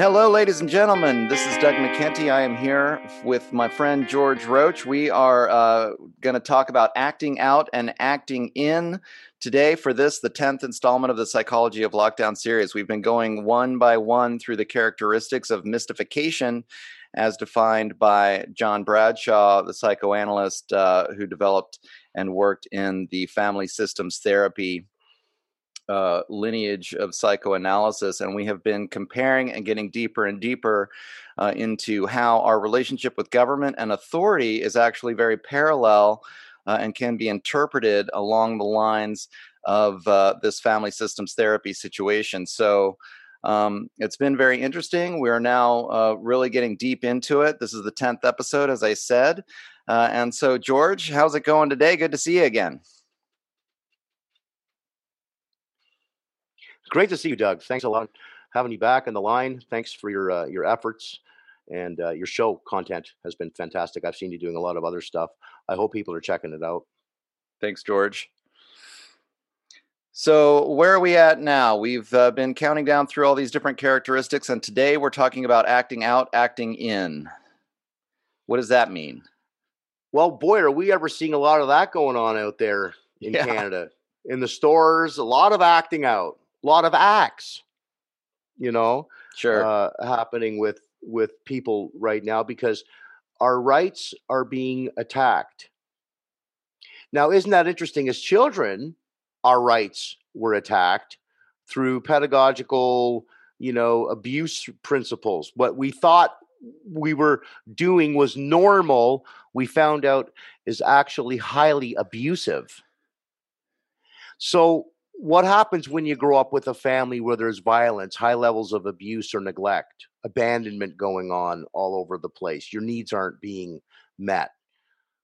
Hello, ladies and gentlemen. This is Doug McKenty. I am here with my friend George Roche. We are uh, going to talk about acting out and acting in today for this, the 10th installment of the Psychology of Lockdown series. We've been going one by one through the characteristics of mystification as defined by John Bradshaw, the psychoanalyst uh, who developed and worked in the family systems therapy uh, lineage of psychoanalysis, and we have been comparing and getting deeper and deeper uh, into how our relationship with government and authority is actually very parallel uh, and can be interpreted along the lines of uh, this family systems therapy situation. So. Um, it's been very interesting. We are now uh, really getting deep into it. This is the 10th episode, as I said. and so, George, how's it going today? Good to see you again. Great to see you, Doug. Thanks a lot having you back on the line. Thanks for your uh, your efforts and uh, your show content has been fantastic. I've seen you doing a lot of other stuff. I hope people are checking it out. Thanks, George. So, where are we at now? We've uh, been counting down through all these different characteristics, and today we're talking about acting out, acting in. What does that mean? Well, boy, are we ever seeing a lot of that going on out there in yeah. Canada. In the stores, a lot of acting out a lot of acts, you know, sure, uh, happening with with people right now because our rights are being attacked. Now, isn't that interesting? As children, our rights were attacked through pedagogical, you know, abuse principles. What we thought we were doing was normal, we found out is actually highly abusive. So what happens when you grow up with a family where there's violence, high levels of abuse or neglect, abandonment going on all over the place? Your needs aren't being met.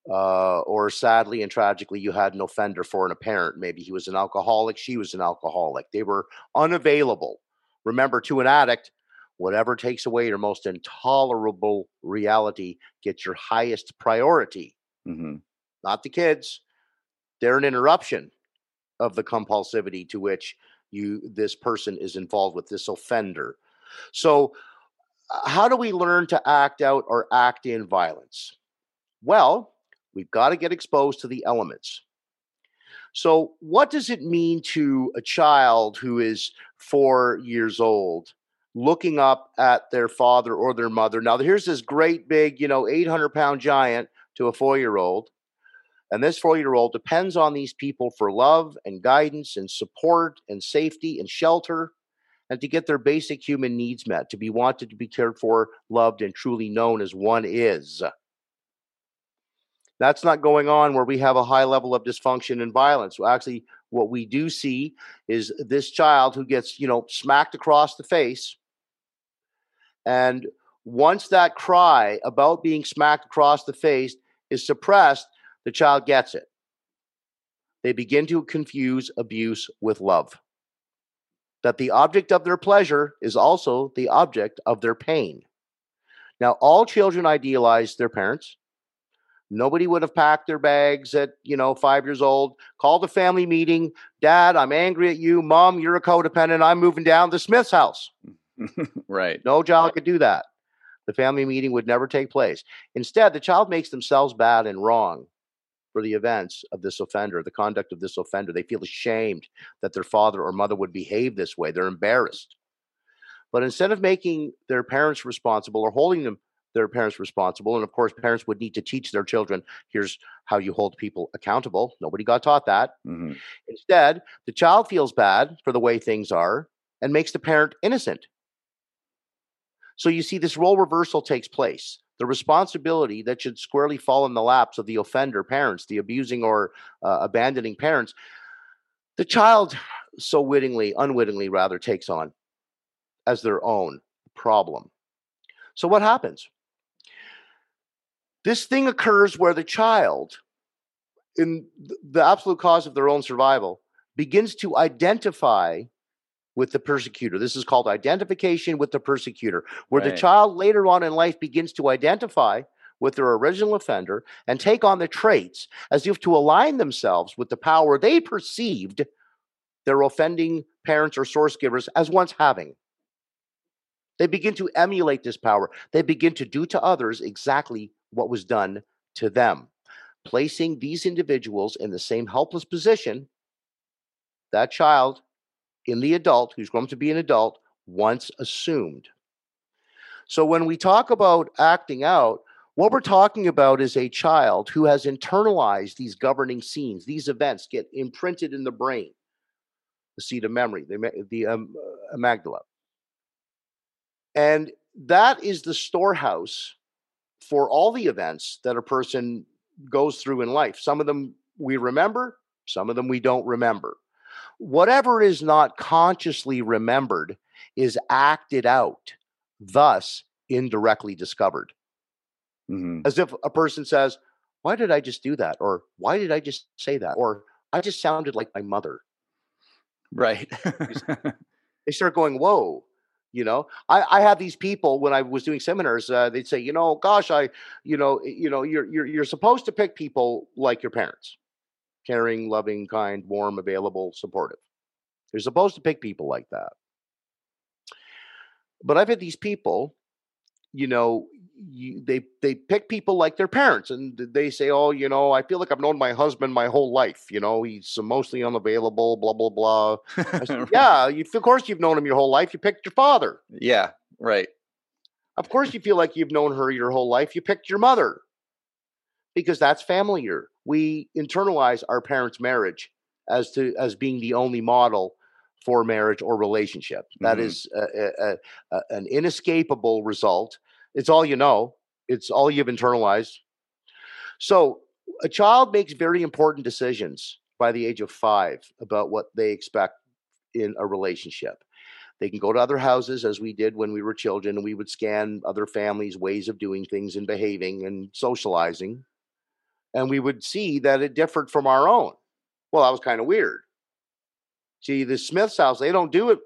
Uh, or sadly and tragically, you had an offender for a parent. Maybe he was an alcoholic, she was an alcoholic. They were unavailable. Remember, to an addict, whatever takes away your most intolerable reality gets your highest priority. Mm-hmm. Not the kids, they're an interruption of the compulsivity to which you this person is involved with this offender. So how do we learn to act out or act in violence? Well, we've got to get exposed to the elements. So, what does it mean to a child who is four years old looking up at their father or their mother? Now, here's this great big, you know, 800 pound giant to a four year old and this four year old depends on these people for love and guidance and support and safety and shelter and to get their basic human needs met, to be wanted, to be cared for, loved, and truly known as one is. That's not going on where we have a high level of dysfunction and violence. Well, actually, what we do see is this child who gets, you know, smacked across the face. And once that cry about being smacked across the face is suppressed, the child gets it. They begin to confuse abuse with love. That the object of their pleasure is also the object of their pain. Now, all children idealize their parents. Nobody would have packed their bags at, you know, five years old, called a family meeting. Dad, I'm angry at you. Mom, you're a codependent. I'm moving down to Smith's house. right. No child could do that. The family meeting would never take place. Instead, the child makes themselves bad and wrong for the events of this offender, the conduct of this offender. They feel ashamed that their father or mother would behave this way. They're embarrassed. But instead of making their parents responsible or holding them their parents responsible, and of course, parents would need to teach their children here's how you hold people accountable. Nobody got taught that. Mm-hmm. Instead, the child feels bad for the way things are and makes the parent innocent. So you see, this role reversal takes place the responsibility that should squarely fall in the laps of the offender parents, the abusing or uh, abandoning parents, the child so wittingly, unwittingly rather, takes on as their own problem. So, what happens? This thing occurs where the child, in the absolute cause of their own survival, begins to identify with the persecutor. This is called identification with the persecutor, where right. the child later on in life begins to identify with their original offender and take on the traits as if to align themselves with the power they perceived their offending parents or source givers as once having. They begin to emulate this power. They begin to do to others exactly what was done to them, placing these individuals in the same helpless position that child in the adult who's grown to be an adult once assumed. So when we talk about acting out, what we're talking about is a child who has internalized these governing scenes. These events get imprinted in the brain, the seat of memory, the, the um, uh, amygdala. And that is the storehouse for all the events that a person goes through in life. Some of them we remember, some of them we don't remember. Whatever is not consciously remembered is acted out, thus indirectly discovered. Mm-hmm. As if a person says, Why did I just do that? Or why did I just say that? Or I just sounded like my mother. Right. they start going, Whoa. You know, I, I had these people when I was doing seminars. Uh, they'd say, "You know, gosh, I, you know, you know, you're you're you're supposed to pick people like your parents, caring, loving, kind, warm, available, supportive. You're supposed to pick people like that." But I've had these people, you know, you, they they pick people like their parents, and they say, "Oh, you know, I feel like I've known my husband my whole life. You know, he's mostly unavailable. Blah blah blah." Said, yeah, you, of course you've known him your whole life. You picked your father. Yeah, right. Of course you feel like you've known her your whole life. You picked your mother because that's familiar. We internalize our parents' marriage as to as being the only model for marriage or relationship. That mm-hmm. is a, a, a, an inescapable result it's all you know, it's all you've internalized. So, a child makes very important decisions by the age of five about what they expect in a relationship. They can go to other houses, as we did when we were children, and we would scan other families' ways of doing things and behaving and socializing. And we would see that it differed from our own. Well, that was kind of weird. See, the Smiths house, they don't do it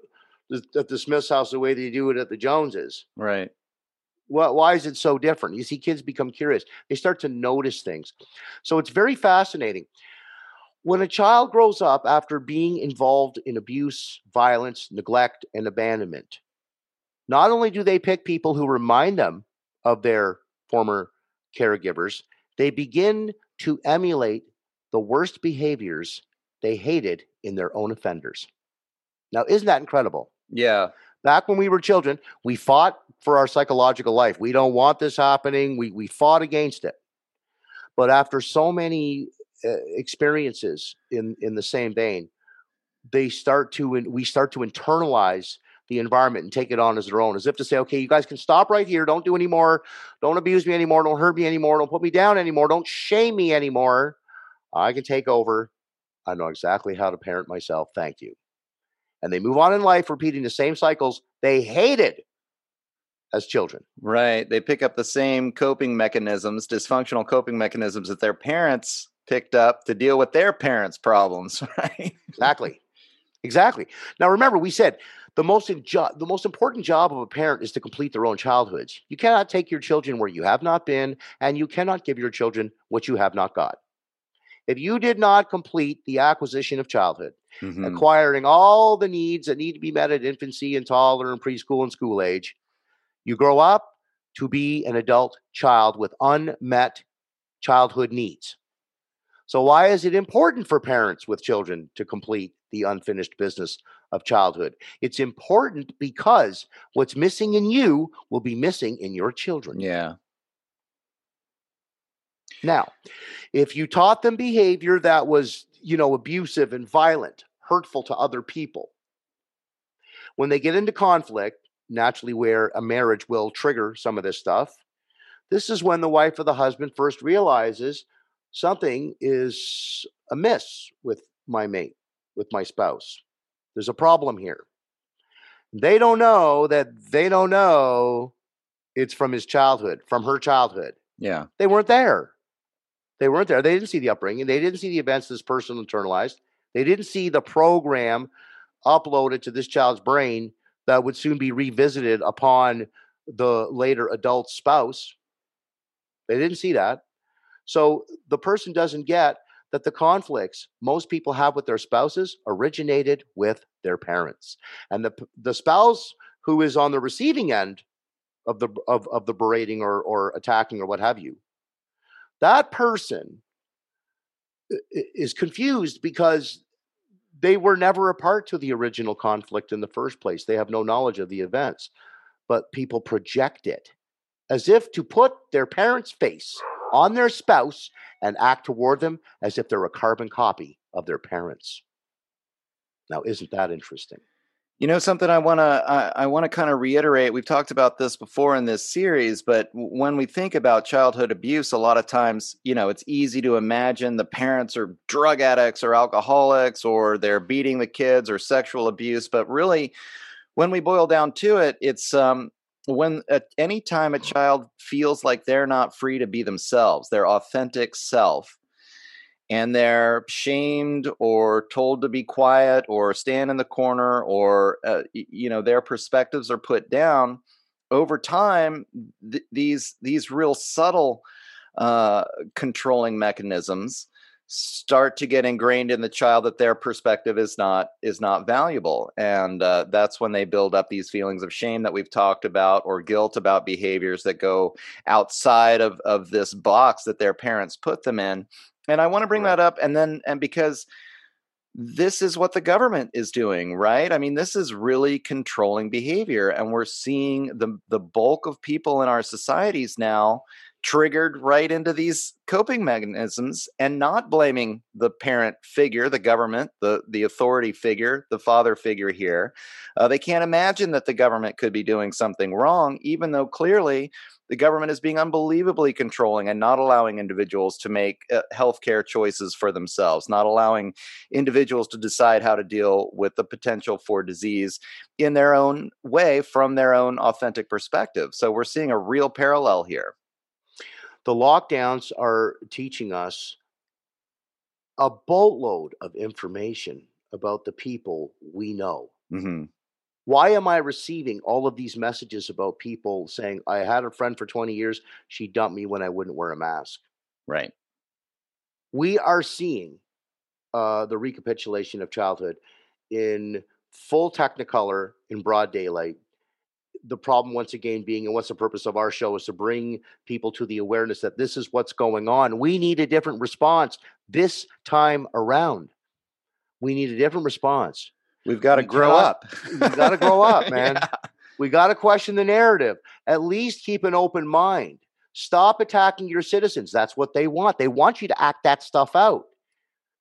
at the Smiths house the way they do it at the Joneses. Right why is it so different? You see, kids become curious. They start to notice things. So it's very fascinating. When a child grows up after being involved in abuse, violence, neglect, and abandonment, not only do they pick people who remind them of their former caregivers, they begin to emulate the worst behaviors they hated in their own offenders. Now, isn't that incredible? Yeah. Back when we were children, we fought for our psychological life. We don't want this happening. We we fought against it. But after so many uh, experiences in in the same vein, they start to we start to internalize the environment and take it on as their own, as if to say, okay, you guys can stop right here. Don't do anymore. Don't abuse me anymore. Don't hurt me anymore. Don't put me down anymore. Don't shame me anymore. I can take over. I know exactly how to parent myself. Thank you. And they move on in life, repeating the same cycles they hated as children. Right. They pick up the same coping mechanisms, dysfunctional coping mechanisms that their parents picked up to deal with their parents' problems, right? exactly. Exactly. Now remember we said the most the most important job of a parent is to complete their own childhoods. You cannot take your children where you have not been and you cannot give your children what you have not got. If you did not complete the acquisition of childhood, mm-hmm. acquiring all the needs that need to be met at infancy and toddler and preschool and school age, you grow up to be an adult child with unmet childhood needs. So, why is it important for parents with children to complete the unfinished business of childhood? It's important because what's missing in you will be missing in your children. Yeah. Now, if you taught them behavior that was, you know, abusive and violent, hurtful to other people, when they get into conflict, naturally where a marriage will trigger some of this stuff. This is when the wife or the husband first realizes something is amiss with my mate, with my spouse. There's a problem here. They don't know that they don't know it's from his childhood, from her childhood. Yeah. They weren't there. They weren't there. They didn't see the upbringing. They didn't see the events this person internalized. They didn't see the program uploaded to this child's brain that would soon be revisited upon the later adult spouse. They didn't see that. So the person doesn't get that the conflicts most people have with their spouses originated with their parents. And the the spouse who is on the receiving end of the of, of the berating or or attacking or what have you, that person is confused because they were never a part to the original conflict in the first place. They have no knowledge of the events, but people project it as if to put their parent's face on their spouse and act toward them as if they're a carbon copy of their parents. Now, isn't that interesting? You know something I want to I, I want to kind of reiterate. We've talked about this before in this series, but when we think about childhood abuse, a lot of times, you know, it's easy to imagine the parents are drug addicts or alcoholics or they're beating the kids or sexual abuse, but really when we boil down to it, it's um when at any time a child feels like they're not free to be themselves, their authentic self, and they're shamed or told to be quiet or stand in the corner or uh, you know their perspectives are put down over time th- these these real subtle uh, controlling mechanisms start to get ingrained in the child that their perspective is not is not valuable and uh, that's when they build up these feelings of shame that we've talked about or guilt about behaviors that go outside of of this box that their parents put them in and I want to bring right. that up and then and because this is what the government is doing, right? I mean, this is really controlling behavior and we're seeing the the bulk of people in our societies now triggered right into these coping mechanisms and not blaming the parent figure the government the the authority figure the father figure here uh, they can't imagine that the government could be doing something wrong even though clearly the government is being unbelievably controlling and not allowing individuals to make uh, healthcare choices for themselves, not allowing individuals to decide how to deal with the potential for disease in their own way from their own authentic perspective. So we're seeing a real parallel here. The lockdowns are teaching us a boatload of information about the people we know. Mm-hmm. Why am I receiving all of these messages about people saying, I had a friend for 20 years, she dumped me when I wouldn't wear a mask? Right. We are seeing uh, the recapitulation of childhood in full technicolor in broad daylight. The problem, once again, being, and what's the purpose of our show, is to bring people to the awareness that this is what's going on. We need a different response this time around. We need a different response. We've got to grow up. we've got to grow up, man. Yeah. We got to question the narrative. At least keep an open mind. Stop attacking your citizens. That's what they want. They want you to act that stuff out.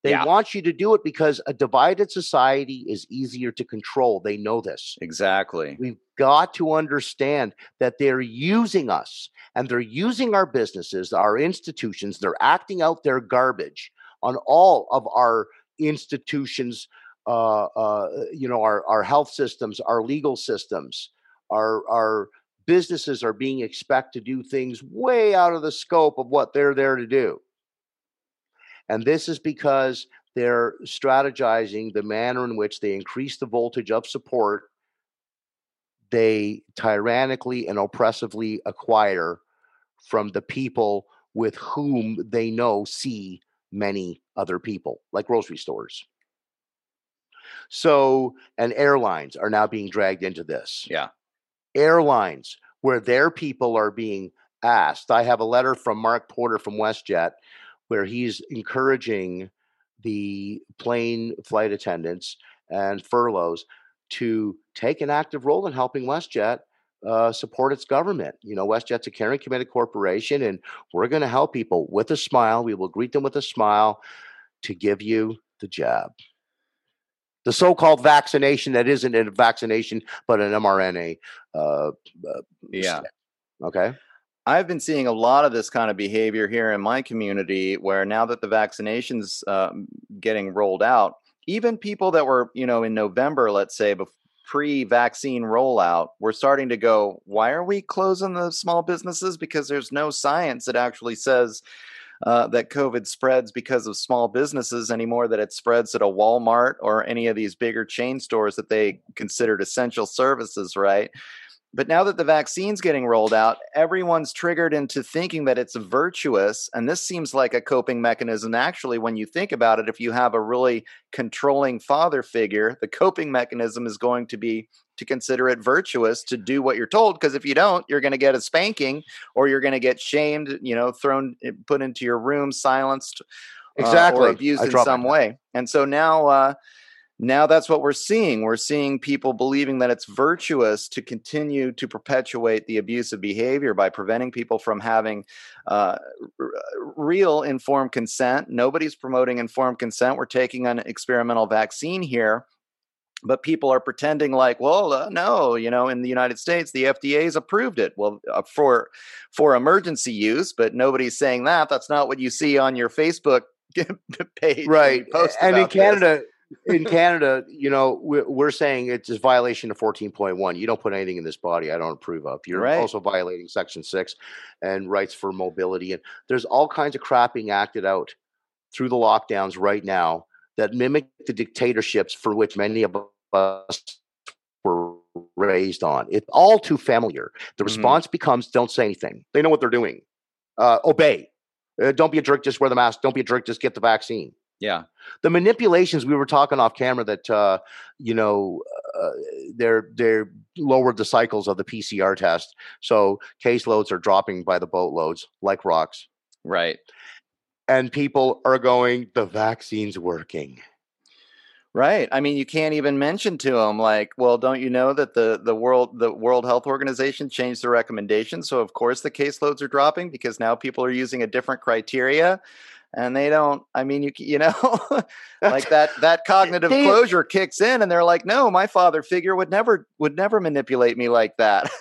They yeah. want you to do it because a divided society is easier to control. They know this. Exactly. We've got to understand that they're using us and they're using our businesses, our institutions. They're acting out their garbage on all of our institutions, uh, uh, you know, our, our health systems, our legal systems, our, our businesses are being expected to do things way out of the scope of what they're there to do. And this is because they're strategizing the manner in which they increase the voltage of support they tyrannically and oppressively acquire from the people with whom they know see many other people, like grocery stores. So, and airlines are now being dragged into this. Yeah. Airlines, where their people are being asked. I have a letter from Mark Porter from WestJet where he's encouraging the plane flight attendants and furloughs to take an active role in helping WestJet uh, support its government. You know, WestJet's a caring, committed corporation, and we're going to help people with a smile. We will greet them with a smile to give you the jab the so-called vaccination that isn't a vaccination but an mRNA. Uh, uh, yeah. Okay. I've been seeing a lot of this kind of behavior here in my community, where now that the vaccinations uh, getting rolled out, even people that were, you know, in November, let's say, pre-vaccine rollout, we're starting to go, why are we closing the small businesses? Because there's no science that actually says uh, that COVID spreads because of small businesses anymore, that it spreads at a Walmart or any of these bigger chain stores that they considered essential services, right? But now that the vaccine's getting rolled out, everyone's triggered into thinking that it's virtuous. And this seems like a coping mechanism. Actually, when you think about it, if you have a really controlling father figure, the coping mechanism is going to be to consider it virtuous to do what you're told. Because if you don't, you're going to get a spanking or you're going to get shamed, you know, thrown, eh, put into your room, silenced, exactly, uh, or abused in some way. And so now, uh, now that's what we're seeing. We're seeing people believing that it's virtuous to continue to perpetuate the abusive behavior by preventing people from having uh, r- real informed consent. Nobody's promoting informed consent. We're taking an experimental vaccine here. But people are pretending like, well, uh, no, you know, in the United States, the FDA's approved it. Well, uh, for for emergency use, but nobody's saying that. That's not what you see on your Facebook page, right? And in Canada, this in Canada, you know, we're, saying it's a violation of 14.1. You don't put anything in this body I don't approve of. You're right. also violating Section 6 and rights for mobility. And there's all kinds of crap being acted out through the lockdowns right now that mimic the dictatorships for which many of us were raised on. It's all too familiar. The mm-hmm. response becomes don't say anything. They know what they're doing. Uh, obey. Uh, don't be a jerk. Just wear the mask. Don't be a jerk. Just get the vaccine. Yeah. The manipulations we were talking off camera that uh, you know uh, they're they're lowered the cycles of the PCR test, so caseloads are dropping by the boatloads like rocks. Right. And people are going, the vaccine's working. Right. I mean, you can't even mention to them like, well, don't you know that the the world the World Health Organization changed their recommendations, so of course the caseloads are dropping because now people are using a different criteria and they don't i mean you you know like that that cognitive they, closure kicks in and they're like no my father figure would never would never manipulate me like that.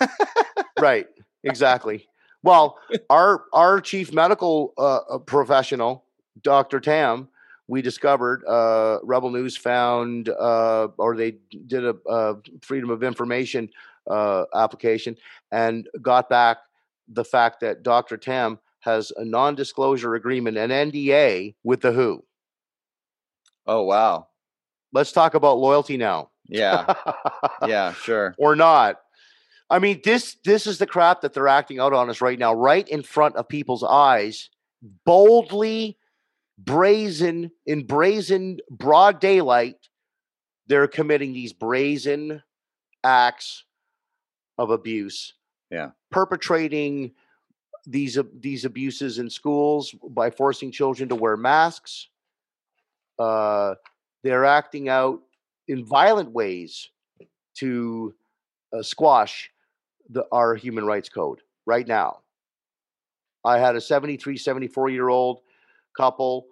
Right exactly. Well our our chief medical uh, uh, professional dr tam we discovered uh, rebel news found uh, or they did a, a freedom of information uh, application and got back the fact that dr tam has a non disclosure agreement, an NDA with the WHO. Oh, wow. Let's talk about loyalty now. Yeah. yeah, sure. Or not. I mean, this this is the crap that they're acting out on us right now, right in front of people's eyes, boldly, brazen, in brazen, broad daylight. They're committing these brazen acts of abuse. Yeah. Perpetrating these these abuses in schools by forcing children to wear masks. Uh, they're acting out in violent ways to uh, squash the, our human rights code right now. I had a 73, 74 year old couple,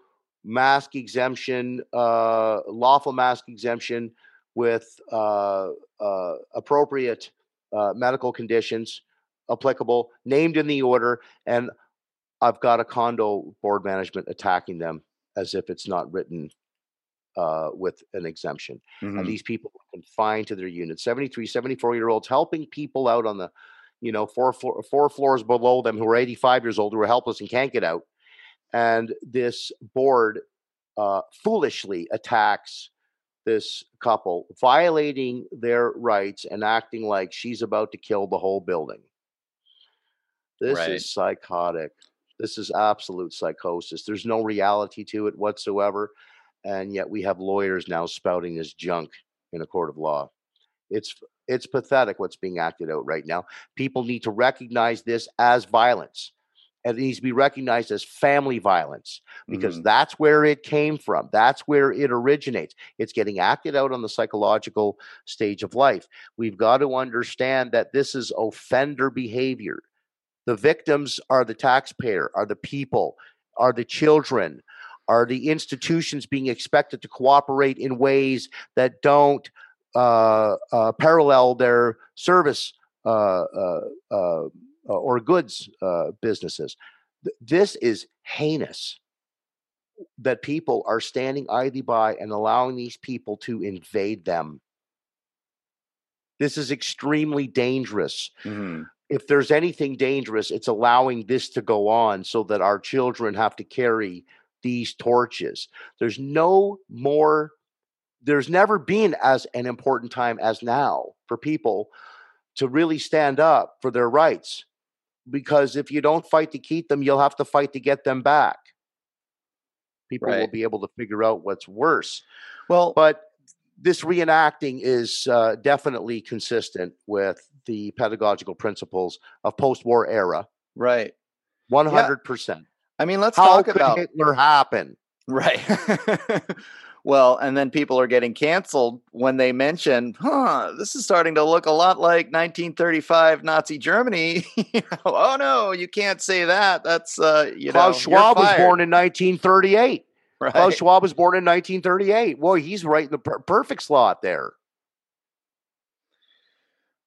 mask exemption, uh, lawful mask exemption with uh, uh, appropriate uh, medical conditions applicable, named in the order, and I've got a condo board management attacking them as if it's not written uh, with an exemption. Mm-hmm. And these people are confined to their units. 73, 74 year olds helping people out on the, you know, four, four, four floors below them who are 85 years old who are helpless and can't get out. And this board uh, foolishly attacks this couple, violating their rights and acting like she's about to kill the whole building. This right. is psychotic. This is absolute psychosis. There's no reality to it whatsoever. And yet we have lawyers now spouting this junk in a court of law. It's it's pathetic what's being acted out right now. People need to recognize this as violence. And it needs to be recognized as family violence because mm-hmm. that's where it came from. That's where it originates. It's getting acted out on the psychological stage of life. We've got to understand that this is offender behavior. The victims are the taxpayer, are the people, are the children, are the institutions being expected to cooperate in ways that don't uh, uh, parallel their service uh, uh, uh or goods uh, businesses. This is heinous that people are standing idly by and allowing these people to invade them. This is extremely dangerous. Mm-hmm if there's anything dangerous, it's allowing this to go on so that our children have to carry these torches. There's no more, there's never been as an important time as now for people to really stand up for their rights. Because if you don't fight to keep them, you'll have to fight to get them back. People will be able to figure out what's worse. Well, But this reenacting is uh, definitely consistent with the pedagogical principles of post-war era. right. One hundred percent. I mean, let's How talk could about Hitler happen? Right. well, and then people are getting canceled when they mention, huh, this is starting to look a lot like 1935 Nazi Germany. oh no, you can't say that. That's uh, you Klaus know, Schwab was born in 1938. right. Klaus Schwab was born in 1938. Boy, he's right in the per- perfect slot there.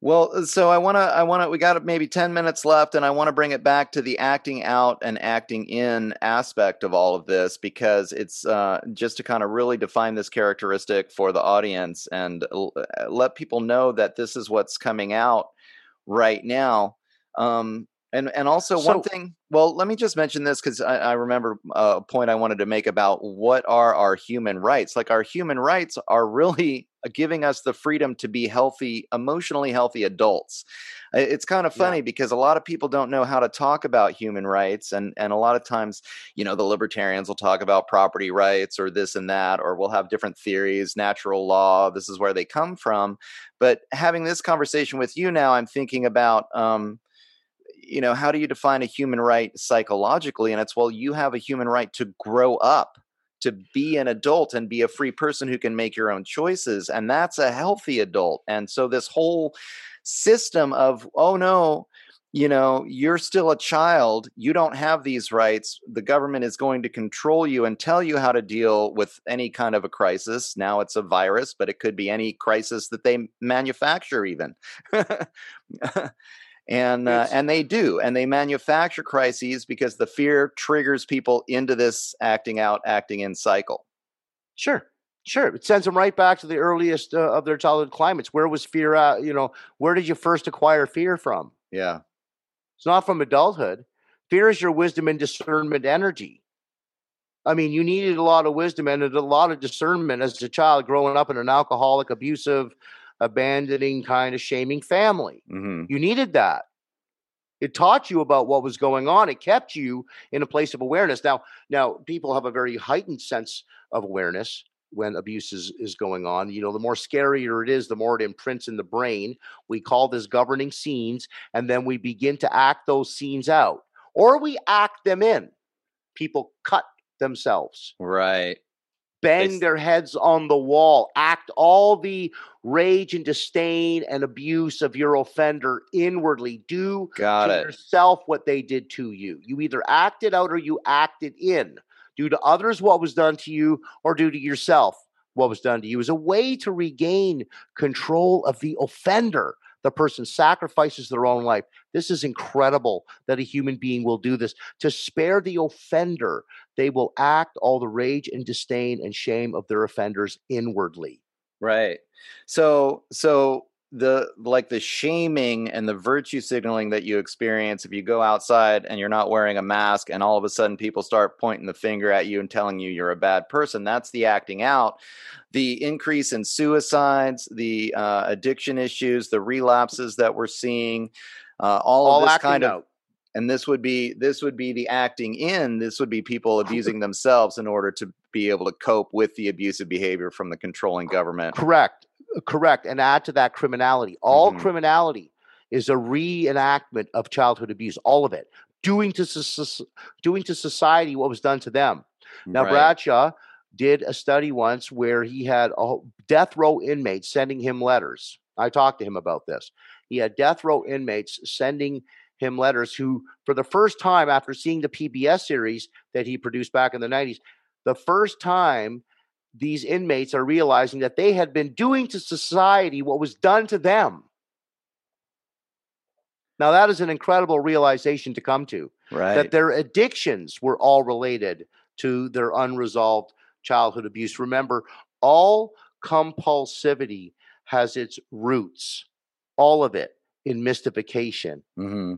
Well, uh, so I want to, I want to, we got maybe 10 minutes left, and I want to bring it back to the acting out and acting in aspect of all of this because it's uh, just to kind of really define this characteristic for the audience and l- uh, let people know that this is what's coming out right now. Um, and, and also one thing, well, let me just mention this because I, I remember a point I wanted to make about what are our human rights. Like our human rights are really giving us the freedom to be healthy, emotionally healthy adults. It's kind of Yeah. funny because a lot of people don't know how to talk about human rights, and and a lot of times, you know, the libertarians will talk about property rights or this and that, or we'll have different theories, natural law. This is where they come from. But having this conversation with you now, I'm thinking about. Um, you know how do you define a human right psychologically? And it's well you have a human right to grow up to be an adult and be a free person who can make your own choices and that's a healthy adult. And so this whole system of oh no you know you're still a child you don't have these rights the government is going to control you and tell you how to deal with any kind of a crisis. Now it's a virus but it could be any crisis that they manufacture even and uh, and they do and they manufacture crises because the fear triggers people into this acting out acting in cycle Sure, sure. It sends them right back to the earliest uh, of their childhood climates. Where was fear at? You know, where did you first acquire fear from? yeah It's not from adulthood. Fear is your wisdom and discernment energy. I mean, you needed a lot of wisdom and a lot of discernment as a child growing up in an alcoholic, abusive, abandoning, kind of shaming family. hmm You needed that. It taught you about what was going on. It kept you in a place of awareness. Now, now people have a very heightened sense of awareness when abuse is, is going on. You know, the more scarier it is, the more it imprints in the brain. We call this governing scenes, and then we begin to act those scenes out, or we act them in. People cut themselves right bang their heads on the wall, act all the rage and disdain and abuse of your offender inwardly. Do got to it yourself what they did to you. You either acted out or you acted in. Do to others what was done to you, or do to yourself what was done to you, is a way to regain control of the offender. The person sacrifices their own life. This is incredible that a human being will do this. To spare the offender, they will act all the rage and disdain and shame of their offenders inwardly. Right. So so the like the shaming and the virtue signaling that you experience if you go outside and you're not wearing a mask and all of a sudden people start pointing the finger at you and telling you you're a bad person that's the acting out the increase in suicides the uh, addiction issues the relapses that we're seeing uh, all, All of this kind of out. and this would be this would be the acting in this would be people abusing themselves in order to be able to cope with the abusive behavior from the controlling government Correct. Correct. And add to that criminality. All Mhm. criminality is a reenactment of childhood abuse, all of it. Doing to soc- doing to society what was done to them. Now, Right. Bradshaw did a study once where he had a death row inmates sending him letters. I talked to him about this. He had death row inmates sending him letters who, for the first time after seeing the PBS series that he produced back in the 90s, the first time these inmates are realizing that they had been doing to society what was done to them. Now, that is an incredible realization to come to right that their addictions were all related to their unresolved childhood abuse. Remember, all compulsivity has its roots, all of it in mystification. hmm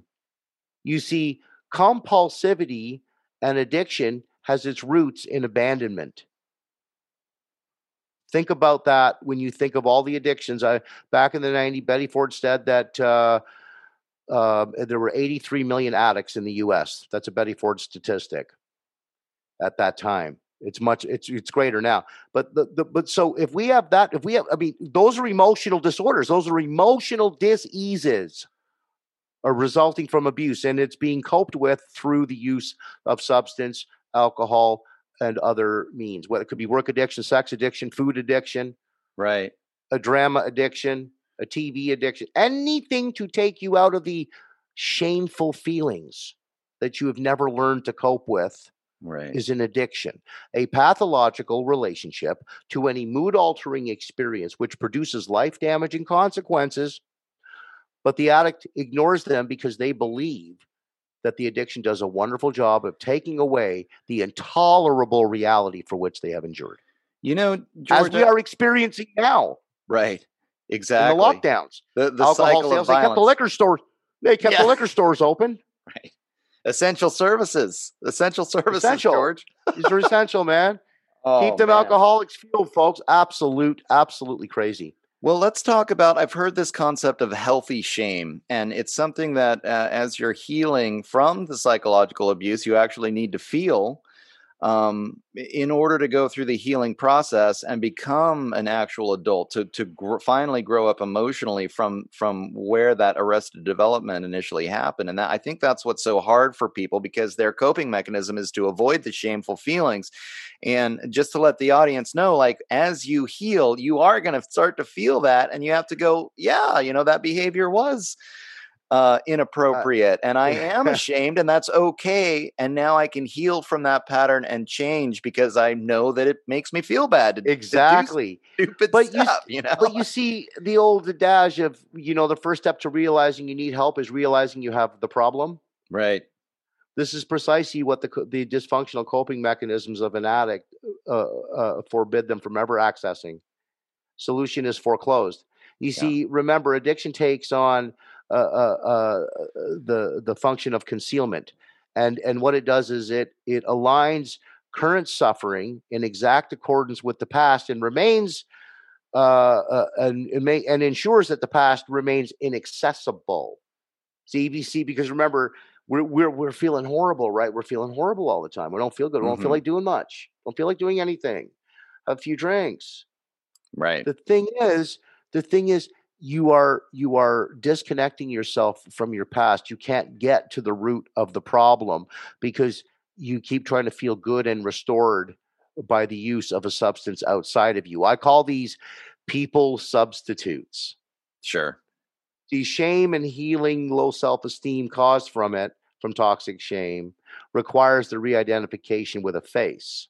You see, compulsivity and addiction has its roots in abandonment. Think about that when you think of all the addictions. I back in the 90s, Betty Ford said that uh, uh, there were 83 million addicts in the U.S. That's a Betty Ford statistic at that time. It's much it's it's greater now. But the, the but so if we have that, if we have, I mean, those are emotional disorders. Those are emotional diseases are resulting from abuse, and it's being coped with through the use of substance, alcohol, and other means. Whether it could be work addiction, sex addiction, food addiction, right, a drama addiction, a TV addiction, anything to take you out of the shameful feelings that you have never learned to cope with right. is an addiction, a pathological relationship to any mood altering experience which produces life damaging consequences. But the addict ignores them because they believe that the addiction does a wonderful job of taking away the intolerable reality for which they have endured. You know, Georgia, as we are experiencing now. Right. Exactly. In the lockdowns. The, the alcohol sales. They kept the liquor stores. They kept yeah. the liquor stores open. Right. Essential services. Essential services, essential. George. These are essential, man. Oh, Keep them man. alcoholics fueled, folks. Absolute, absolutely crazy. Well, let's talk about. I've heard this concept of healthy shame, and it's something that uh, as you're healing from the psychological abuse, you actually need to feel um, in order to go through the healing process and become an actual adult to to gr- finally grow up emotionally from from where that arrested development initially happened. And that I think that's what's so hard for people because their coping mechanism is to avoid the shameful feelings. And just to let the audience know like as you heal you are going to start to feel that and you have to go yeah you know that behavior was uh, inappropriate and I am ashamed and that's okay. And now I can heal from that pattern and change because I know that it makes me feel bad. To, exactly. To stupid but stuff, you, you, know. But you see the old adage of, you know, the first step to realizing you need help is realizing you have the problem. Right. This is precisely what the the dysfunctional coping mechanisms of an addict uh, uh, forbid them from ever accessing. Solution is foreclosed. You yeah. see, remember, addiction takes on uh, uh, uh, the the function of concealment, and and what it does is it it aligns current suffering in exact accordance with the past and remains uh, uh, and and, may, and ensures that the past remains inaccessible. CBC because remember we're we're we're feeling horrible, right? We're feeling horrible all the time. We don't feel good. We don't mm-hmm. feel like doing much. Don't feel like doing anything. A few drinks. Right. The thing is, the thing is, you are you are disconnecting yourself from your past. You can't get to the root of the problem because you keep trying to feel good and restored by the use of a substance outside of you. I call these people substitutes. Sure. The shame and healing low self-esteem caused from it from toxic shame requires the re-identification with a face.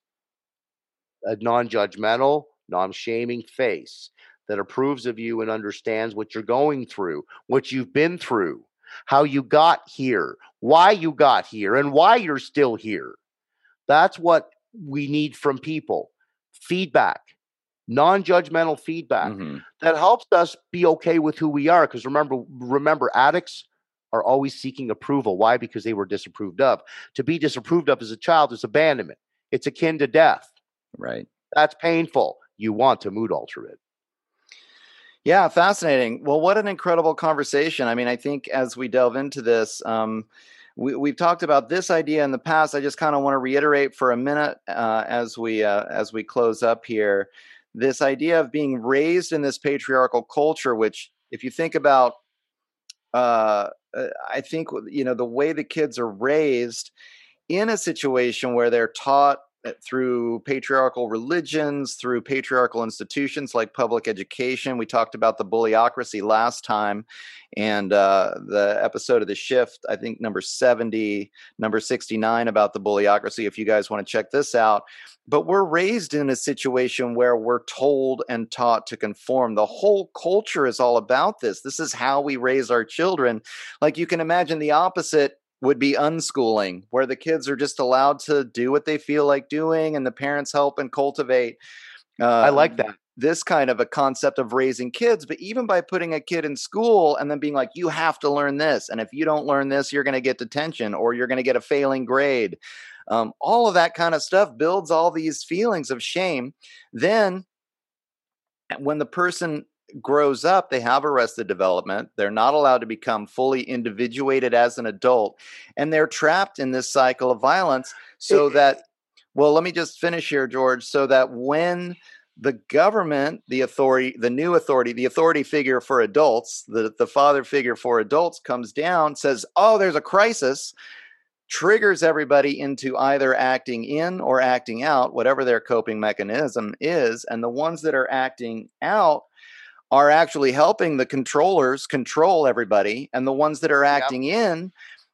A non-judgmental non-shaming face that approves of you and understands what you're going through, what you've been through, how you got here, why you got here, and why you're still here. That's what we need from people feedback, non judgmental feedback mm-hmm. that helps us be okay with who we are. Because remember, remember, addicts are always seeking approval. Why? Because they were disapproved of. To be disapproved of as a child is abandonment, it's akin to death. Right. That's painful. You want to mood alter it. Yeah, fascinating. Well, what an incredible conversation. I mean, I think as we delve into this, um, we, we've talked about this idea in the past. I just kind of want to reiterate for a minute uh, as we uh, as we close up here. This idea of being raised in this patriarchal culture, which, if you think about, uh, uh I think you know the way the kids are raised in a situation where they're taught through patriarchal religions, through patriarchal institutions like public education. We talked about the bullyocracy last time, and uh, the episode of The Shift, I think number 70, number 69 about the bullyocracy, if you guys want to check this out. But we're raised in a situation where we're told and taught to conform. The whole culture is all about this. This is how we raise our children. Like you can imagine the opposite would be unschooling, where the kids are just allowed to do what they feel like doing and the parents help and cultivate. Uh, I like that. This kind of a concept of raising kids, but even by putting a kid in school and then being like, you have to learn this. And if you don't learn this, you're going to get detention or you're going to get a failing grade. Um, all of that kind of stuff builds all these feelings of shame. Then when the person grows up, they have arrested development. They're not allowed to become fully individuated as an adult, and they're trapped in this cycle of violence. So it, that, well, let me just finish here, George. So that when the government, the authority, the new authority, the authority figure for adults, the, the father figure for adults comes down, says, Oh, there's a crisis, triggers everybody into either acting in or acting out, whatever their coping mechanism is. And the ones that are acting out are actually helping the controllers control everybody. And the ones that are acting yep. in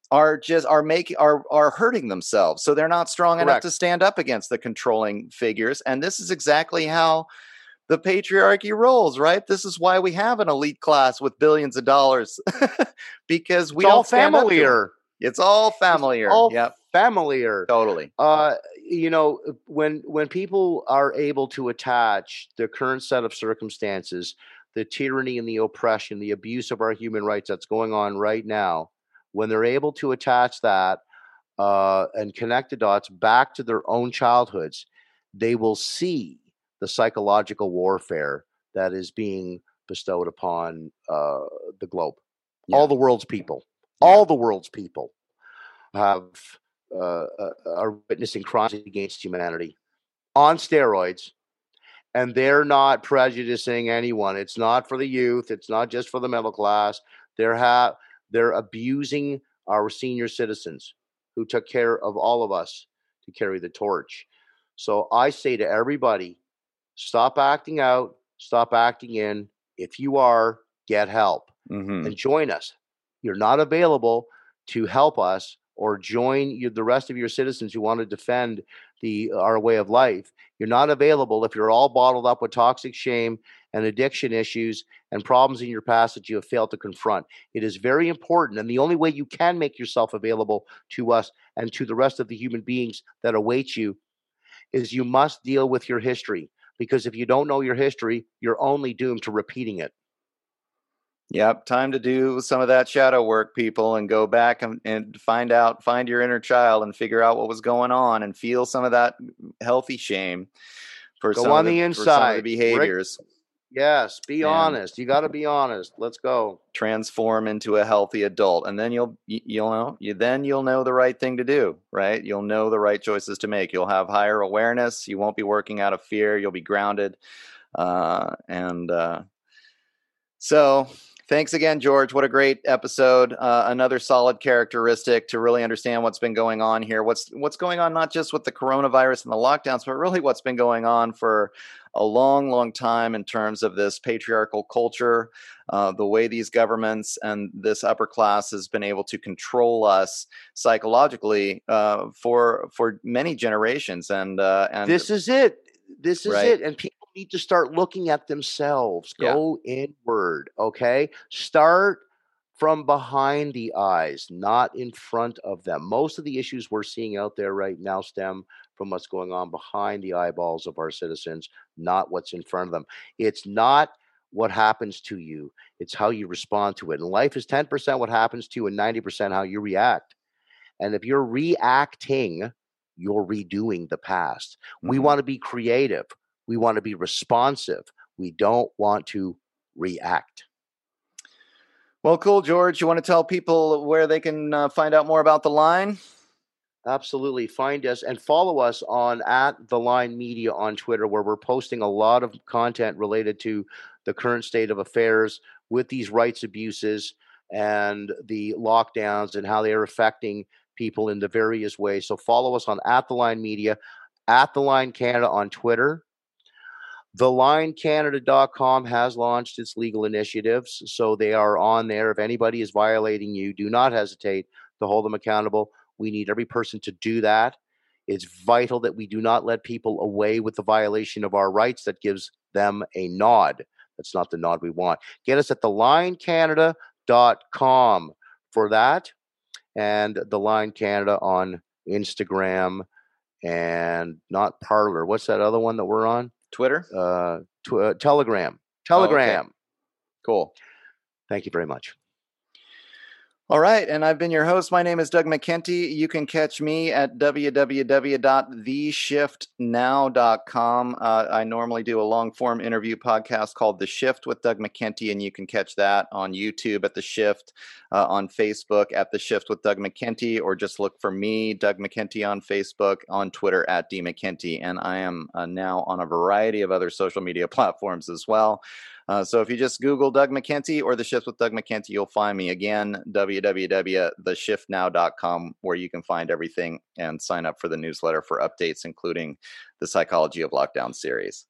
are just are making are are hurting themselves so they're not strong Correct. enough to stand up against the controlling figures and this is exactly how the patriarchy rolls right this is why we have an elite class with billions of dollars because we it's all familiar it's all familiar it's all yep familiar totally uh you know when when people are able to attach the current set of circumstances the tyranny and the oppression the abuse of our human rights that's going on right now when they're able to attach that uh, and connect the dots back to their own childhoods, they will see the psychological warfare that is being bestowed upon uh, the globe. Yeah. All the world's people, all the world's people have uh, uh, are witnessing crimes against humanity on steroids, and they're not prejudicing anyone. It's not for the youth. It's not just for the middle class. They're have they're abusing our senior citizens who took care of all of us to carry the torch. So I say to everybody stop acting out, stop acting in. If you are, get help mm-hmm. and join us. You're not available to help us or join you, the rest of your citizens who want to defend the uh, our way of life. You're not available if you're all bottled up with toxic shame and addiction issues and problems in your past that you have failed to confront. It is very important. And the only way you can make yourself available to us and to the rest of the human beings that await you is you must deal with your history. Because if you don't know your history, you're only doomed to repeating it. Yep, time to do some of that shadow work, people, and go back and, and, find out, find your inner child, and figure out what was going on, and feel some of that healthy shame for go some on of the, the inside the behaviors. Rick, yes, be and honest. You got to be honest. Let's go. Transform into a healthy adult, and then you'll you'll know you then you'll know the right thing to do. Right, you'll know the right choices to make. You'll have higher awareness. You won't be working out of fear. You'll be grounded, uh, and uh, so Thanks again, George. What a great episode. Uh, another solid characteristic to really understand what's been going on here. What's what's going on not just with the coronavirus and the lockdowns, but really what's been going on for a long, long time in terms of this patriarchal culture, uh, the way these governments and this upper class has been able to control us psychologically uh, for for many generations. And uh, and this is it. This is right? it. And people need to start looking at themselves. Go yeah. inward, okay? Start from behind the eyes, not in front of them. Most of the issues we're seeing out there right now stem from what's going on behind the eyeballs of our citizens, not what's in front of them. It's not what happens to you, it's how you respond to it. And life is 10% what happens to you and 90% how you react. And if you're reacting, you're redoing the past. Mm-hmm. We want to be creative. We want to be responsive. We don't want to react. Well, cool, George. You want to tell people where they can uh, find out more about the line? Absolutely. Find us and follow us on at the line media on Twitter, where we're posting a lot of content related to the current state of affairs with these rights abuses and the lockdowns and how they are affecting people in the various ways. So follow us on at the line media, at the line Canada on Twitter, TheLineCanada.com has launched its legal initiatives, so they are on there. If anybody is violating you, do not hesitate to hold them accountable. We need every person to do that. It's vital that we do not let people away with the violation of our rights that gives them a nod. That's not the nod we want. Get us at thelinecanada.com for that and The Line Canada on Instagram and not Parler. What's that other one that we're on? Twitter? Uh, tw- uh, Telegram. Telegram. Oh, okay. Cool. Thank you very much. All right, and I've been your host. My name is Doug McKenty. You can catch me at www.theshiftnow.com. Uh, I normally do a long form interview podcast called The Shift with Doug McKenty, and you can catch that on YouTube at The Shift, uh, on Facebook at The Shift with Doug McKenty, or just look for me, Doug McKenty, on Facebook, on Twitter at D McKenty. And I am uh, now on a variety of other social media platforms as well. Uh, so if you just Google Doug McKenty or The Shift with Doug McKenty, you'll find me again, www.theshiftnow.com, where you can find everything and sign up for the newsletter for updates, including the Psychology of Lockdown series.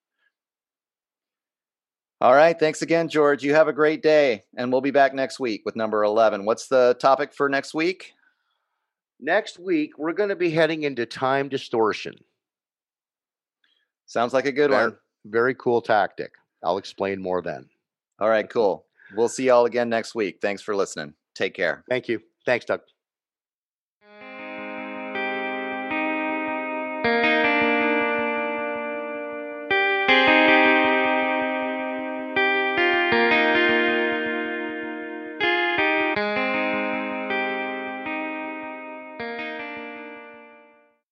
All right. Thanks again, George. You have a great day. And we'll be back next week with number 11. What's the topic for next week? Next week, we're going to be heading into time distortion. Sounds like a good very, one. Very cool tactic. I'll explain more then. All right, cool. We'll see y'all again next week. Thanks for listening. Take care. Thank you. Thanks, Doug.